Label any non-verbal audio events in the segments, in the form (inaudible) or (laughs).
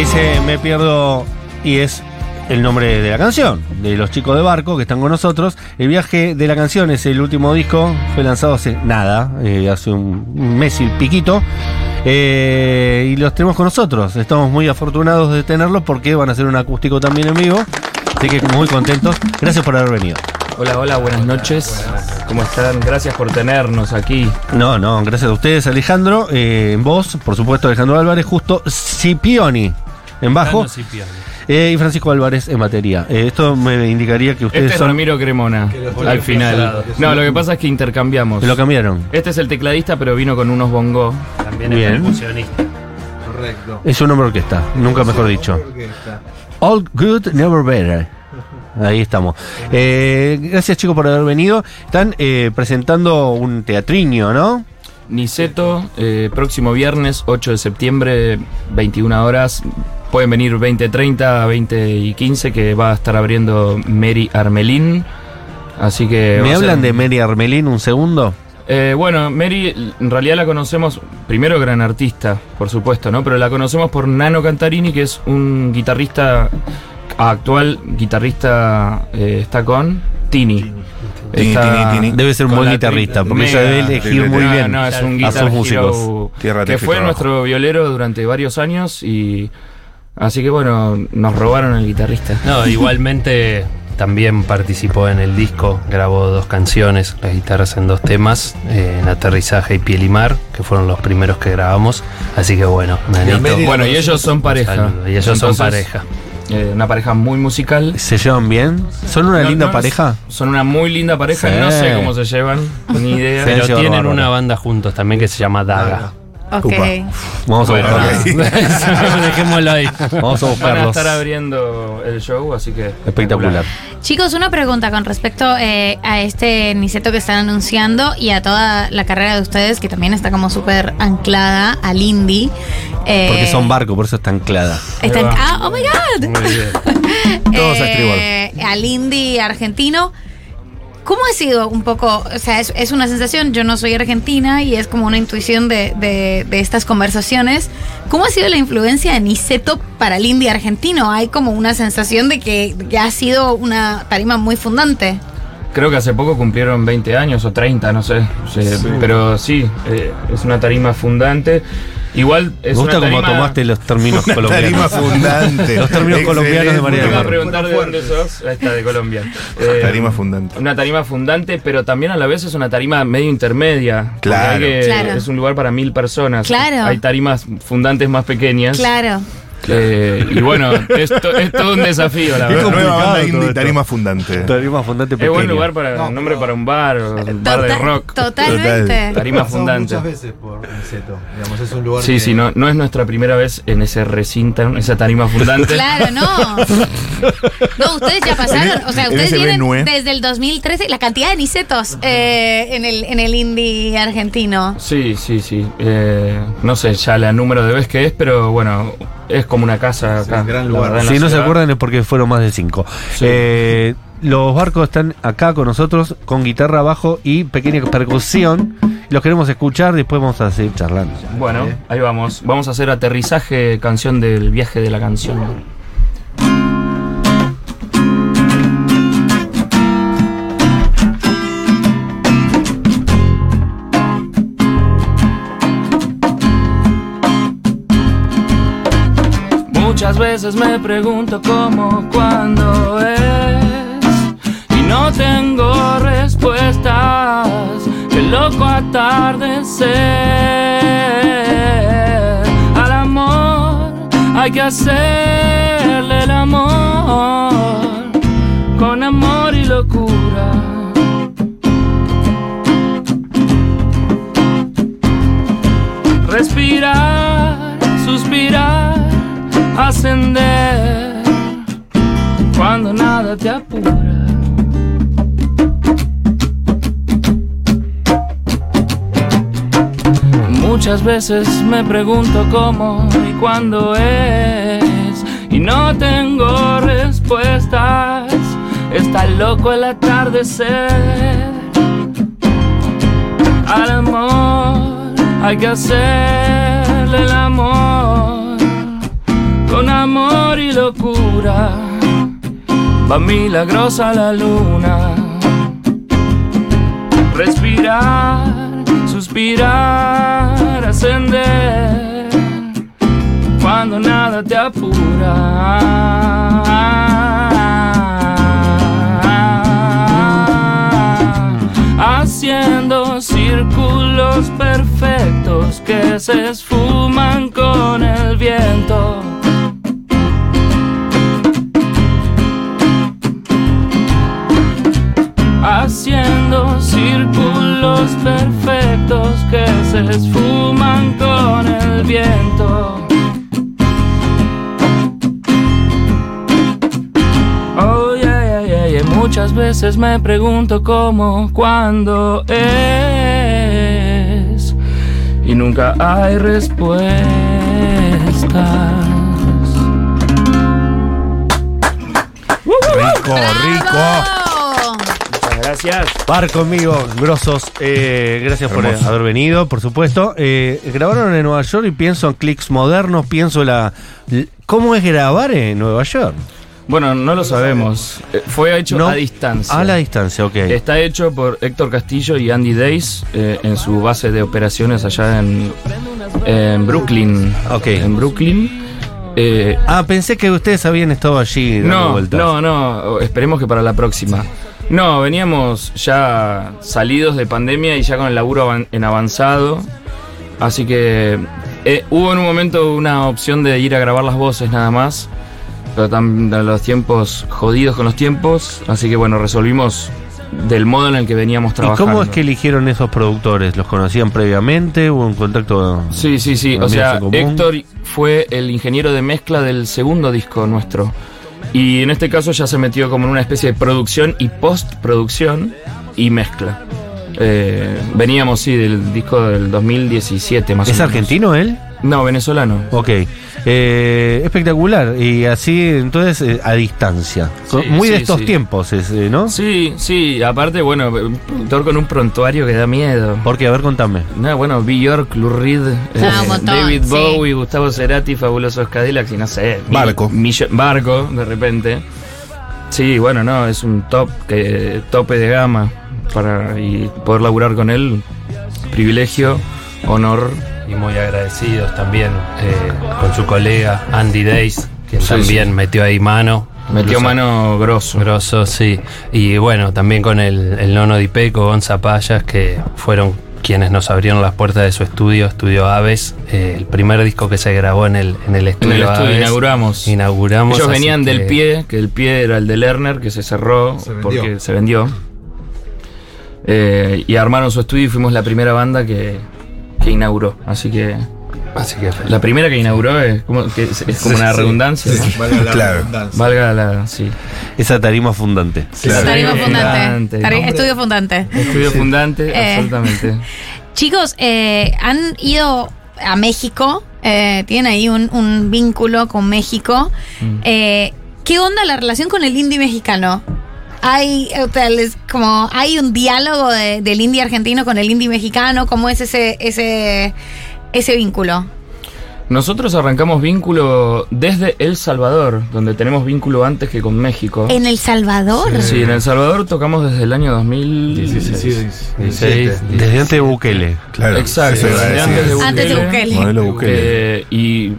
Dice, me pierdo y es el nombre de la canción, de los chicos de barco que están con nosotros. El viaje de la canción es el último disco, fue lanzado hace nada, eh, hace un mes y piquito. Eh, y los tenemos con nosotros. Estamos muy afortunados de tenerlos porque van a hacer un acústico también en vivo. Así que muy contentos. Gracias por haber venido. Hola, hola, buenas noches. ¿Cómo están? Gracias por tenernos aquí. No, no, gracias a ustedes, Alejandro. Eh, voz, por supuesto, Alejandro Álvarez, justo Scipioni en bajo. eh, y Francisco Álvarez en batería. Eh, esto me indicaría que ustedes Este es son. Ramiro Cremona, al final. No, lo que pasa es que intercambiamos. Lo cambiaron. Este es el tecladista, pero vino con unos bongos. También Bien. es percusionista. Correcto. Es un nombre orquesta, nunca mejor dicho. Orquesta. All good, never better. Ahí estamos. Eh, gracias chicos por haber venido. Están eh, presentando un teatriño, ¿no? Niceto, eh, próximo viernes 8 de septiembre, 21 horas. Pueden venir 20.30, 20 y 15, que va a estar abriendo Mary Armelín. Así que. ¿Me ser- hablan de Mary Armelín un segundo? Eh, bueno, Mary, en realidad la conocemos, primero gran artista, por supuesto, ¿no? Pero la conocemos por Nano Cantarini, que es un guitarrista actual, guitarrista, eh, está con Tini. Tini, Tini, Tini. Debe ser un buen guitarrista, porque ella mega- debe elegir muy No, bien No, es un a sus músicos. hero que fue trabajo. nuestro violero durante varios años y así que bueno, nos robaron el guitarrista. No, (laughs) igualmente también participó en el disco, grabó dos canciones, las guitarras en dos temas, eh, en Aterrizaje y Piel y Mar, que fueron los primeros que grabamos. Así que bueno, Nanito, Bueno, y ellos son pareja. saludo. Y ellos son pareja. eh, una pareja muy musical. ¿Se llevan bien? ¿Son una No, linda no, pareja? Son una muy linda pareja, Sí. no sé cómo se llevan, ni idea. Sí. Pero tienen bárbaro. una banda juntos también que se llama Daga. Ok. Vamos a Bueno, buscarlos. (laughs) (laughs) Dejémoslo ahí. Vamos a Van a buscarlos. estar abriendo el show, así que Espectacular. Chicos, una pregunta con respecto eh, a este Niceto que están anunciando y a toda la carrera de ustedes, que también está como súper anclada al indie. Eh, Porque son barco, por eso está anclada. está ah, oh my God. Muy bien. Todos (laughs) a Eh, al indie argentino. ¿Cómo ha sido un poco? O sea, es, es una sensación, yo no soy argentina y es como una intuición de, de- de estas conversaciones. ¿Cómo ha sido la influencia de Niceto para el indie argentino? Hay como una sensación de que, que ha sido una tarima muy fundante. creo que hace poco cumplieron 20 años o 30, no sé. Sí, Pero sí, eh, es una tarima fundante. Igual es Me gusta una cómo tarima... tomaste los términos (laughs) Una tarima colombianos. fundante. Los términos colombianos de María Te del iba a Mar. preguntar de dónde sos. Ahí está, de Colombia. (laughs) Eh, Tarima fundante. Una tarima fundante, pero también a la vez es una tarima medio intermedia. Claro. que- Claro. Es un lugar para mil personas. Claro. Hay tarimas fundantes más pequeñas. Claro. Eh, y bueno, es, to- es todo un desafío, la verdad. nueva banda indie, tarima fundante. Tarima fundante Es buen pequeña. lugar para un nombre para un bar o un bar de rock. Totalmente. Tarima fundante. muchas veces por Niceto. Digamos, es un lugar Sí, que- sí, no, no es nuestra primera vez en ese recinto, en esa tarima fundante. Claro, no. No, ustedes ya pasaron. O sea, ustedes vienen desde el 2013. La cantidad de nicetos eh, en, el, en el indie argentino. Sí, sí, sí. Eh, no sé ya la número de veces que es, pero bueno, es como una casa Sí, acá. un gran lugar. Si no se acuerdan es porque fueron más de cinco. Sí. Eh, los barcos están acá con nosotros con guitarra, bajo y pequeña percusión. Los queremos escuchar, después vamos a seguir charlando. Bueno, ahí vamos. Vamos a hacer aterrizaje, canción del viaje de la canción. veces me pregunto cómo, cuándo es. Y no tengo respuestas. El loco atardecer. Al amor hay que hacerle el amor. Con amor y locura. Muchas veces me pregunto cómo y cuándo es y no tengo respuestas. Está loco el atardecer. Al amor hay que hacerle el amor con amor y locura. Va milagrosa la luna. Respirar, suspirar, ascender cuando nada te apura. Haciendo círculos perfectos que se esfuman con el viento. Se esfuman con el viento. Oh, yeah, yeah, yeah, yeah. Muchas veces me pregunto cómo, cuándo es. Y nunca hay respuestas. Rico, rico. Gracias. Bar conmigo, grosos. Eh, gracias por haber venido, por supuesto. Eh, grabaron en Nueva York y pienso en clics modernos, pienso la. ¿Cómo es grabar en Nueva York? Bueno, no lo sabemos. Eh, Fue hecho No. a distancia. A la distancia, ok. Está hecho por Héctor Castillo y Andy Days eh, en su base de operaciones allá en, en Brooklyn. Ok. En Brooklyn. Eh, Ah, pensé que ustedes habían estado allí no, vueltas. no, no. Esperemos que para la próxima. No, veníamos ya salidos de pandemia y ya con el laburo en avanzado. Así que eh, hubo en un momento una opción de ir a grabar las voces nada más. Pero también los tiempos jodidos con los tiempos. Así que bueno, resolvimos del modo en el que veníamos ¿Y trabajando. cómo es que eligieron esos productores? ¿Los conocían previamente? ¿Hubo un contacto? Sí, sí, sí. O sea. Héctor fue el ingeniero de mezcla del segundo disco nuestro. Y en este caso ya se metió como en una especie de producción y postproducción y mezcla. Eh, veníamos, sí, del disco del 2017 más o ¿Es menos. argentino él? No, venezolano. Ok. Eh, espectacular. Y así, entonces, eh, a distancia. Muy de estos sí. tiempos, es, eh, ¿no? Sí, sí, aparte, bueno, un productor con un prontuario que da miedo. Porque, a ver, contame. No, bueno, B. York, Lou Reed, eh, Ah, un montón, David sí. Bowie, Gustavo Cerati, Fabulosos Cadillacs y no sé. mi- Barco. millo- barco, de repente. Sí, bueno, no, es un top, que, tope de gama. Para, y poder laburar con él, privilegio, honor. Y muy agradecidos también eh, con su colega Andy Days, quien Sí, también sí. metió ahí mano. Metió mano grosso. Grosso, sí. Y bueno, también con el, el nono Dipeco, Gonza Payas, que fueron quienes nos abrieron las puertas de su estudio, Estudio Aves, eh, el primer disco que se grabó en el, en el En estudio. el estudio Aves. inauguramos. Inauguramos. Ellos venían del que- pie, que el pie era el de Lerner, que se cerró Se vendió. porque se vendió. Eh, y armaron su estudio y fuimos la primera banda que, que inauguró. Así que Así que la primera que inauguró es como, que es, es como una redundancia. Valga la Claro. redundancia. Valga la. Sí. Esa tarima fundante. Claro. Tarima Sí, fundante. Estudio fundante. Estudio fundante, Eh. absolutamente. (laughs) Chicos, eh, han ido a México, eh, tienen ahí un, un vínculo con México. Mm. Eh, ¿Qué onda la relación con el indie mexicano? Hay, o sea, les- como, hay un diálogo de- del indie argentino con el indie mexicano. ¿Cómo es ese, ese, ese vínculo? Nosotros arrancamos vínculo desde El Salvador, donde tenemos vínculo antes que con México. ¿En El Salvador? Sí, en El Salvador tocamos desde el año 2016. 16, Desde antes de Bukele. Claro. Exacto, desde antes de Antes de Bukele. Modelo Bukele. Eh, y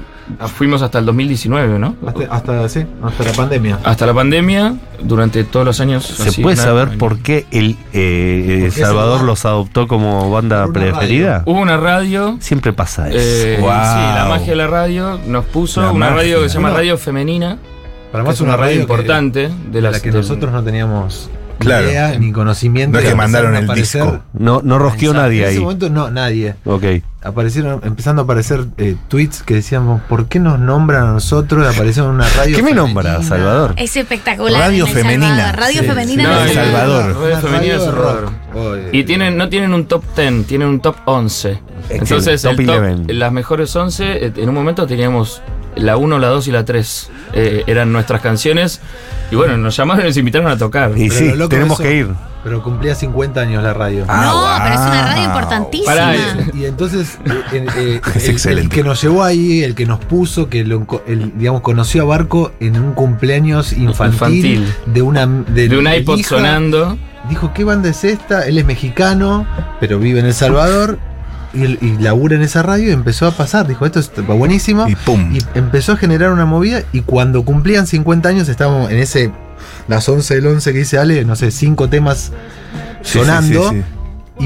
fuimos hasta el 2019, ¿no? Hasta, hasta, sí, hasta la pandemia. Hasta la pandemia, durante todos los años. ¿Se así, puede nada, saber año. por qué el eh, qué Salvador los adoptó como banda una preferida? Hubo una radio. Siempre pasa eso. eh, Wow. Sí, la magia de la radio nos puso La una magia. radio que se llama Radio Femenina. Para que más es una radio que- importante de de las la que nosotros no teníamos Claro. idea ni conocimiento. No es que mandaron el aparecer- disco. No, no rosqueó en nadie ese ahí. momento no, nadie. Ok. Aparecieron, empezando a aparecer eh, tweets que decíamos, ¿por qué nos nombran a nosotros? Aparecieron en una radio. ¿Qué me nombra, Salvador? Es espectacular. Radio en femenina. Radio femenina. en El Salvador. Radio Femenina es horror. Y tienen, no tienen un top 10, tienen un top 11. Entonces, top el top- 11. las mejores 11, eh, en un momento teníamos la 1, la 2 y la 3. eh, eran nuestras canciones. Y bueno, nos llamaron y nos invitaron a tocar. Y Pero sí, lo tenemos eso- que ir. Pero cumplía 50 años la radio. Ah, no, pero es una radio importantísima. Pará, Y entonces eh, eh, eh, (laughs) Es el, excelente. el que nos llevó ahí, el que nos puso, que lo, el, digamos conoció a Barco en un cumpleaños infantil, Infantil. de una de, de un iPod hija, sonando. Dijo, ¿qué banda es esta? Él es mexicano, pero vive en El Salvador y, y labura en esa radio y empezó a pasar. Dijo, esto está buenísimo. Y pum. Y empezó a generar una movida y cuando cumplían 50 años estábamos en ese, las 11 del 11 que dice Ale, no sé, cinco temas sí, sonando sí, sí.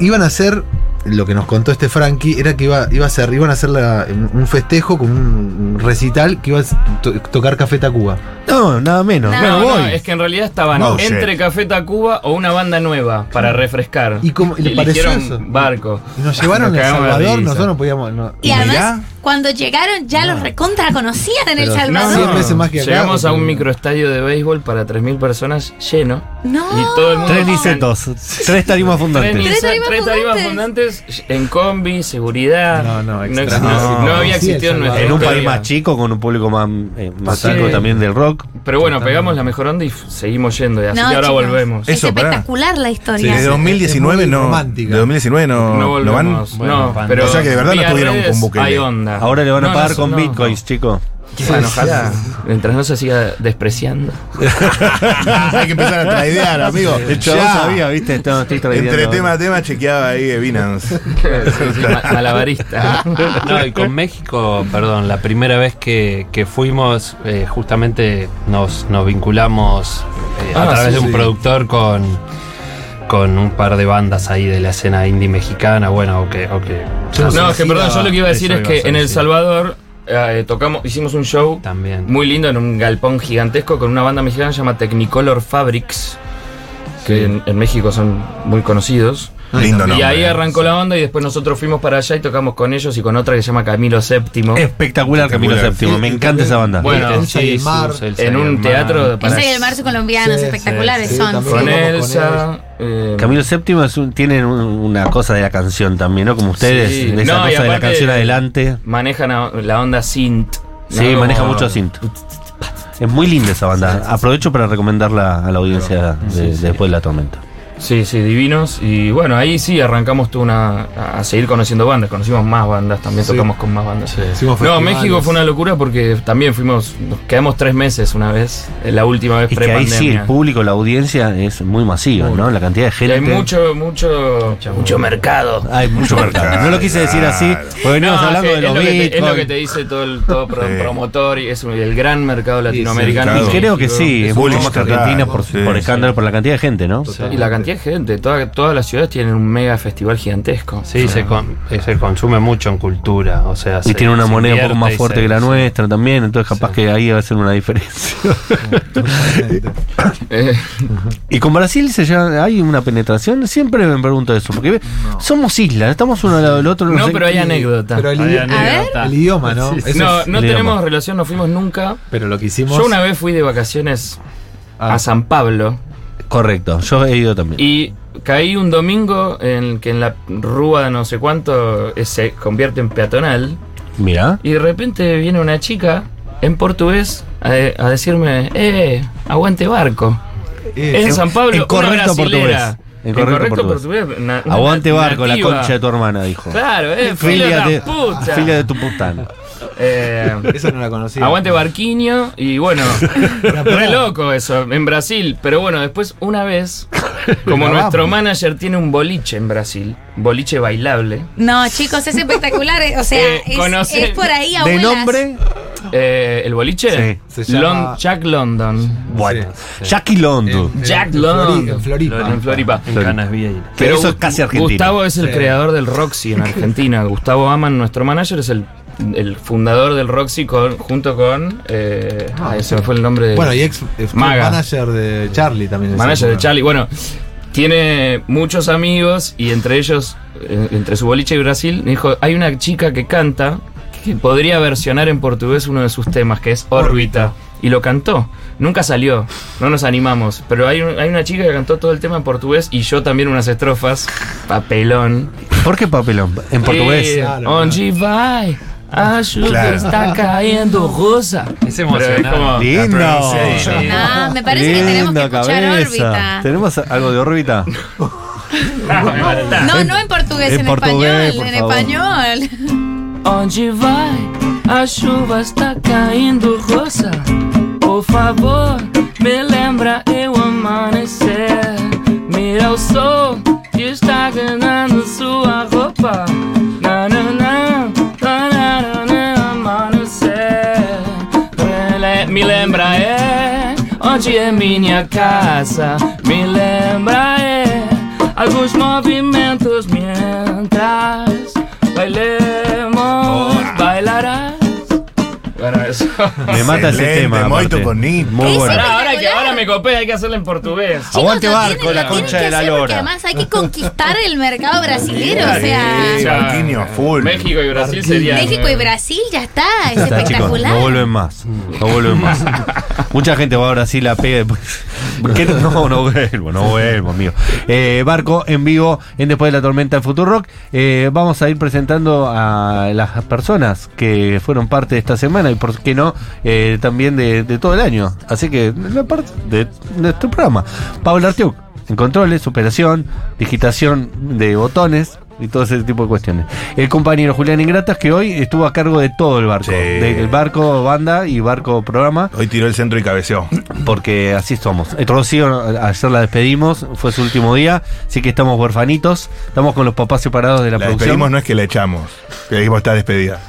y iban a hacer, lo que nos contó este Frankie, era que iba, iba a ser, iban a hacer la- un festejo con un recital que iba a to- tocar Café Tacuba. No, nada menos. No, Bueno, No, voy. no, es que en realidad estaban No, entre shit. Café Tacuba o una banda nueva para refrescar. ¿Y cómo- y le pareció eso? Barco. Y nos llevaron a El Salvador, nosotros no podíamos... no- Y además. Cuando llegaron, ya los recontra conocían en El Salvador. Cien veces más que acá, Llegamos a un microestadio de béisbol para 3.000 personas lleno. No. Y todo el mundo. Tres nicetos, tres tarimas fundantes. Tres tarimas tres tarimas fundantes. en combi, seguridad. No, no, ex- extra. no, No. no había Sí, existido en El nuestra En un país más chico, con un público más, eh, más Sí. chico también del rock. Pero bueno, pegamos la mejor onda y seguimos yendo. Y así No, que ahora chicos, volvemos. Es pará. espectacular la Sí, historia. De 2019 es muy no. romántica. De 2019 no, no no van. volvemos. Bueno, no, pero O sea que de verdad no redes con Bukele. Hay onda. Ahora le van a No, pagar no, con no. bitcoins, chicos. Bueno, ojalá. Mientras no se siga despreciando. (laughs) Hay que empezar a traidear, amigo. El chabón Ya. sabía, ¿viste? Estaba- estoy traideando. Entre tema a tema chequeaba ahí de Binance. (laughs) Malabarista. (laughs) No, y con México, perdón, la primera vez que, que fuimos, eh, justamente nos, nos vinculamos eh, a Ah, través sí, de un sí. productor con, con un par de bandas ahí de la escena indie mexicana, bueno, o que... No, es que perdón, yo lo que iba a decir es que en El. Salvador eh, tocamos, hicimos un show También. muy lindo en un galpón gigantesco con una banda mexicana que se llama Technicolor Fabrics, que en, en México son muy conocidos. Lindo y ahí arrancó la onda y después nosotros fuimos para allá y tocamos con ellos y con otra que se llama Camilo VII. Espectacular Camilo. VII, me encanta esa banda. Bueno, mar. Elsa en un el mar. teatro para- el mar son colombianos, Sí, espectaculares sí, son. con Elsa. eh, Camilo VII es un- tiene un- una cosa de la canción también, ¿no? Como ustedes, Sí. de esa No, cosa de la canción adelante. manejan a- la onda synth. Sí, maneja mucho synth. Es muy linda esa banda. Aprovecho para recomendarla a la audiencia de, de después de la tormenta. Sí, sí, divinos. Y bueno, ahí sí arrancamos tú una, a seguir conociendo bandas. Conocimos más bandas, también Sí. tocamos con más bandas. No. México fue una locura porque también fuimos, nos quedamos tres meses una vez, eh, la última vez Es que ahí sí, el público, la audiencia es muy masiva, ¿no? La cantidad de Y gente. hay mucho, mucho, mucho mercado. Hay mucho (laughs) mercado. No lo quise decir así, porque No, hablando de los es, lo que te, es lo que te dice todo el todo pro- Sí. promotor y es un- el gran mercado latinoamericano. claro. Y creo que sí, es mucho más Argentina por, sí, por sí. escándalo, por la cantidad de gente, ¿no? Y la cantidad de gente, toda- todas las ciudades tienen un mega festival gigantesco. Sí, se, con- eh, se consume mucho en cultura, o sea... Y se- tiene una se moneda un poco más fuerte se- que la sí. nuestra también, entonces capaz que ahí va a ser una diferencia. (laughs) Eh, y con Brasil se llama- hay una penetración, siempre me pregunto eso, porque ve, somos islas, estamos uno al lado del otro. no, sé pero hay anécdota. Pero el, Hay idi- anécdota. el idioma, ¿no? No, no el tenemos idioma. relación, no fuimos nunca. pero lo que hicimos. Yo una vez fui de vacaciones Ah. a San Pablo Correcto, yo he ido también. y caí un domingo en que en la rúa de no sé cuánto eh, se convierte en peatonal Mira, y de repente viene una chica en portugués a, a decirme, eh, aguante barco. Eh, en San Pablo, en correcto portugués. En correcto portugués. una aguante barco, la concha de tu hermana, dijo. Claro, eh, filia Filia de de, la puta. filia de tu putana. Eh, Esa no la conocía. Aguante Barquinho y bueno, (laughs) re loco eso en Brasil. Pero bueno, después una vez, (laughs) como nuestro manager tiene un boliche en Brasil, boliche bailable, No, chicos, es espectacular. eh, O sea, Eh, es, conoce- es por ahí, De abuelas. nombre, eh, el boliche, Sí, se llama- Jack London. bueno, Sí. Jackie Londo. En- en Jack Flori- London. En Floripa. En Floripa. En Canas. Que eso es casi argentino. Gustavo es el Sí. creador del Roxy en Argentina. (laughs) Gustavo Aman, nuestro manager, es el, el fundador del Roxy con, junto con. Eh, ay, se me fue el nombre de. Bueno, y ex, ex Maga. manager de Charlie también. manager de. Charlie. Bueno, tiene muchos amigos y entre ellos, eh, entre su boliche y Brasil, me dijo: hay una chica que canta que podría versionar en portugués uno de sus temas, que es Órbita. Y lo cantó. Nunca salió, no nos animamos. Pero hay, un- hay una chica que cantó todo el tema en portugués y yo también unas estrofas. Papelón. ¿Por qué papelón? En portugués. Eh, Claro, onde vai? A chuva Claro. está cayendo rosa. Es emocionante. Pero es como- Lindo. Ah, me parece que tenemos que Lindo, escuchar cabeza. órbita. ¿Tenemos algo de órbita? No, no en portugués, En en, portugués, español. En español. Onde vai? A chuva está caindo rosa. Por favor, me lembra eu amanhecer. Mira o sol que está ganhando sua roupa. Me le- Me lembra é onde é minha casa. Me lembra é alguns movimentos mientras bailemos, bailarás. Bueno, eso. (laughs) Me mata ese tema. moito aparte. bonito. Muy bueno. Ahora, que me copé, hay que hacerlo en portugués. Chicos, Aguante barco, la concha de la lora. Además, hay que conquistar el mercado brasilero. O Sí, sea, a full. México y Brasil serían. México y eh, Brasil ya está. Es espectacular. no vuelven más. No vuelven más. Mucha gente va a Brasil a pega. No, no vuelvo, no vuelvo, amigo. Eh, Barco en vivo en Después de la Tormenta en Futurock. Eh, vamos a ir presentando a las personas que fueron parte de esta semana y, por qué no, eh, también de, de todo el año. Así que, la parte de nuestro programa. Pablo Artiuk, en controles, operación, digitación de botones. Y todo ese tipo de cuestiones. El compañero Julián Ingratas, que hoy estuvo a cargo de todo el barco. Sí. Del barco banda y barco programa. Hoy tiró el centro y cabeceó. Porque así somos. El Rocío, ayer la despedimos, fue su último día, así que estamos huerfanitos, estamos con los papás separados de la, La producción. despedimos no es que la echamos. Que dijimos está despedida.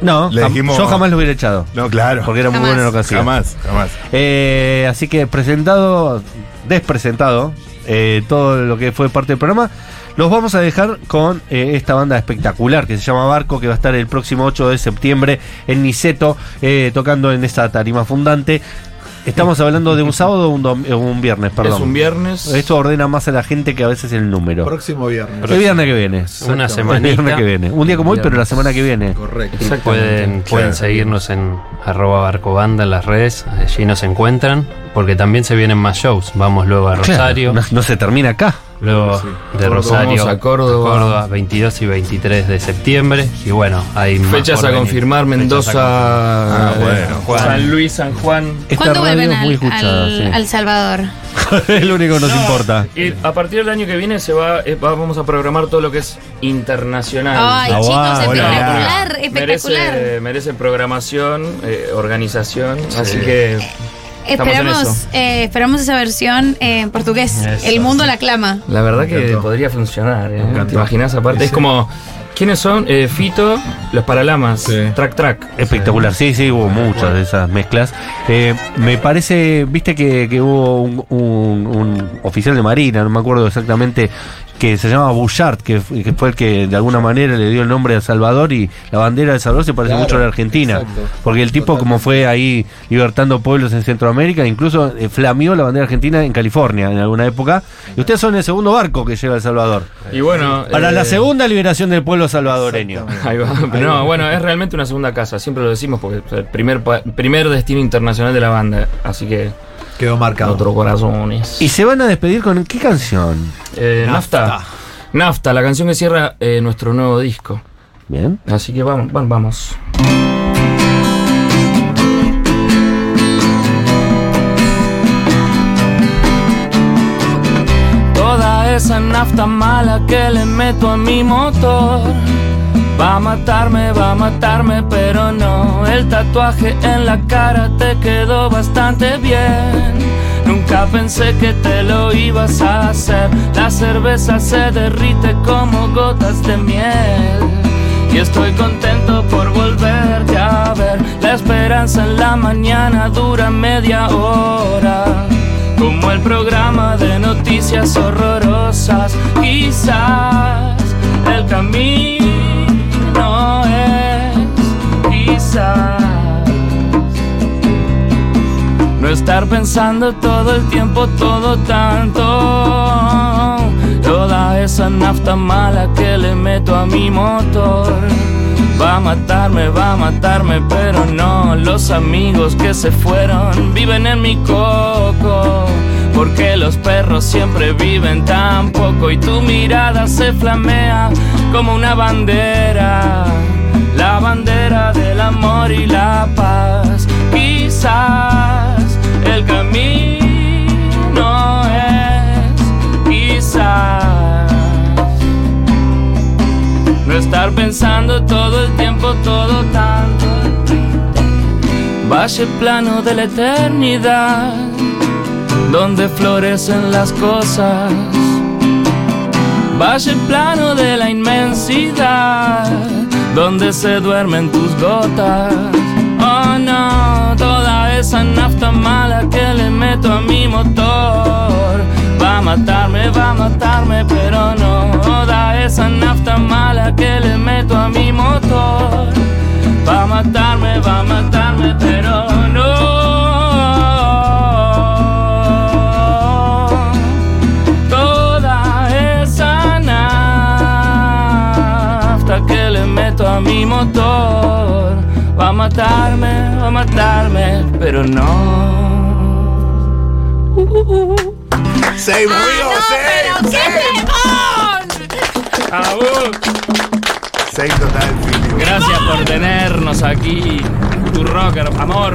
No, le dijimos- yo jamás lo hubiera echado. No, claro. Porque era muy Jamás. bueno en la ocasión. Jamás, jamás. Eh, así que presentado, despresentado, eh, todo lo que fue parte del programa, los vamos a dejar con eh, esta banda espectacular que se llama Barco, que va a estar el próximo 8 de septiembre en Niceto, eh, tocando en esta tarima fundante. Estamos hablando de un (laughs) sábado o un, dom- eh, un viernes, perdón. Es un viernes. Esto ordena más a la gente que a veces el número. Próximo viernes. El viernes que viene. Una El semanita. viernes que viene. Un día como hoy, pero la semana que viene. Correcto. Pueden, seguirnos en arroba barcobanda en las redes, allí nos encuentran, porque también se vienen más shows. Vamos luego a Rosario, Claro, no, no se termina acá. Luego Sí. de Córdoba, Rosario vamos a Córdoba. 22 y 23 de septiembre. Y bueno, hay Fechas a confirmar, a Mendoza, Ah, bueno. Juan. San Luis, San Juan. Esta ¿Cuándo radio vuelven es muy al, escuchada. al- sí. al Salvador? (laughs) es lo único que nos importa. Y a partir del año que viene se va, eh, va- vamos a programar todo lo que es internacional. Ay, Ah, chicos, bueno. espectacular, espectacular. Merece, merece programación, eh, organización, así que Esperamos, eh, esperamos esa versión en portugués. Eso. El mundo la clama. la verdad que podría funcionar. eh. ¿Te imaginas? Aparte, Sí, es como. ¿Quiénes son? Eh, Fito, los Paralamas, Sí. Track Track. Espectacular, sí, sí, hubo muchas de esas mezclas. Eh, me parece, viste que, que hubo un, un- un oficial de Marina, no me acuerdo exactamente, que se llama Bouchard, que, fu- que fue el que de alguna manera le dio el nombre a Salvador y la bandera de Salvador se parece Claro, mucho a la Argentina. exacto. Porque el tipo como fue ahí libertando pueblos en Centroamérica, incluso eh, flameó la bandera argentina en California en alguna época. Y ustedes son el segundo barco que lleva El Salvador. Y bueno. Para la eh, segunda liberación del pueblo salvadoreño. Ahí va. Pero no, bueno, es realmente una segunda casa, siempre lo decimos porque es el primer, pa- primer destino internacional de la banda, así que Quedó marcado. otro corazones. Y se van a despedir con qué canción? Eh, Nafta. Nafta, la canción que cierra eh, nuestro nuevo disco. Bien. Así que vamos, vamos. Toda esa nafta mala que le meto a mi motor Va a matarme, va a matarme, pero no. El tatuaje en la cara te quedó bastante bien. Nunca pensé que te lo ibas a hacer. La cerveza se derrite como gotas de miel. Y estoy contento por volverte a ver. La esperanza en la mañana dura media hora. Como el programa de noticias horrorosas. Quizás el camino No estar pensando todo el tiempo, todo tanto. Toda esa nafta mala que le meto a mi motor. Va a matarme, va a matarme, pero no. Los amigos que se fueron viven en mi coco. Porque los perros siempre viven tan poco y tu mirada se flamea como una bandera. La bandera del amor y la paz. Quizás el camino es quizás no estar pensando todo el tiempo, todo tanto. Valle plano de la eternidad, donde florecen las cosas. Valle plano de la inmensidad, donde se duermen tus gotas. Oh no, toda esa nafta mala que le meto a mi motor. Va a matarme, va a matarme, pero no. Toda esa nafta mala que le meto a mi motor. Va a matarme, va a matarme, pero va a matarme, va a matarme, pero no. Save, amigo, save, save. Save total, Fili. Gracias por tenernos aquí, tu rocker, amor.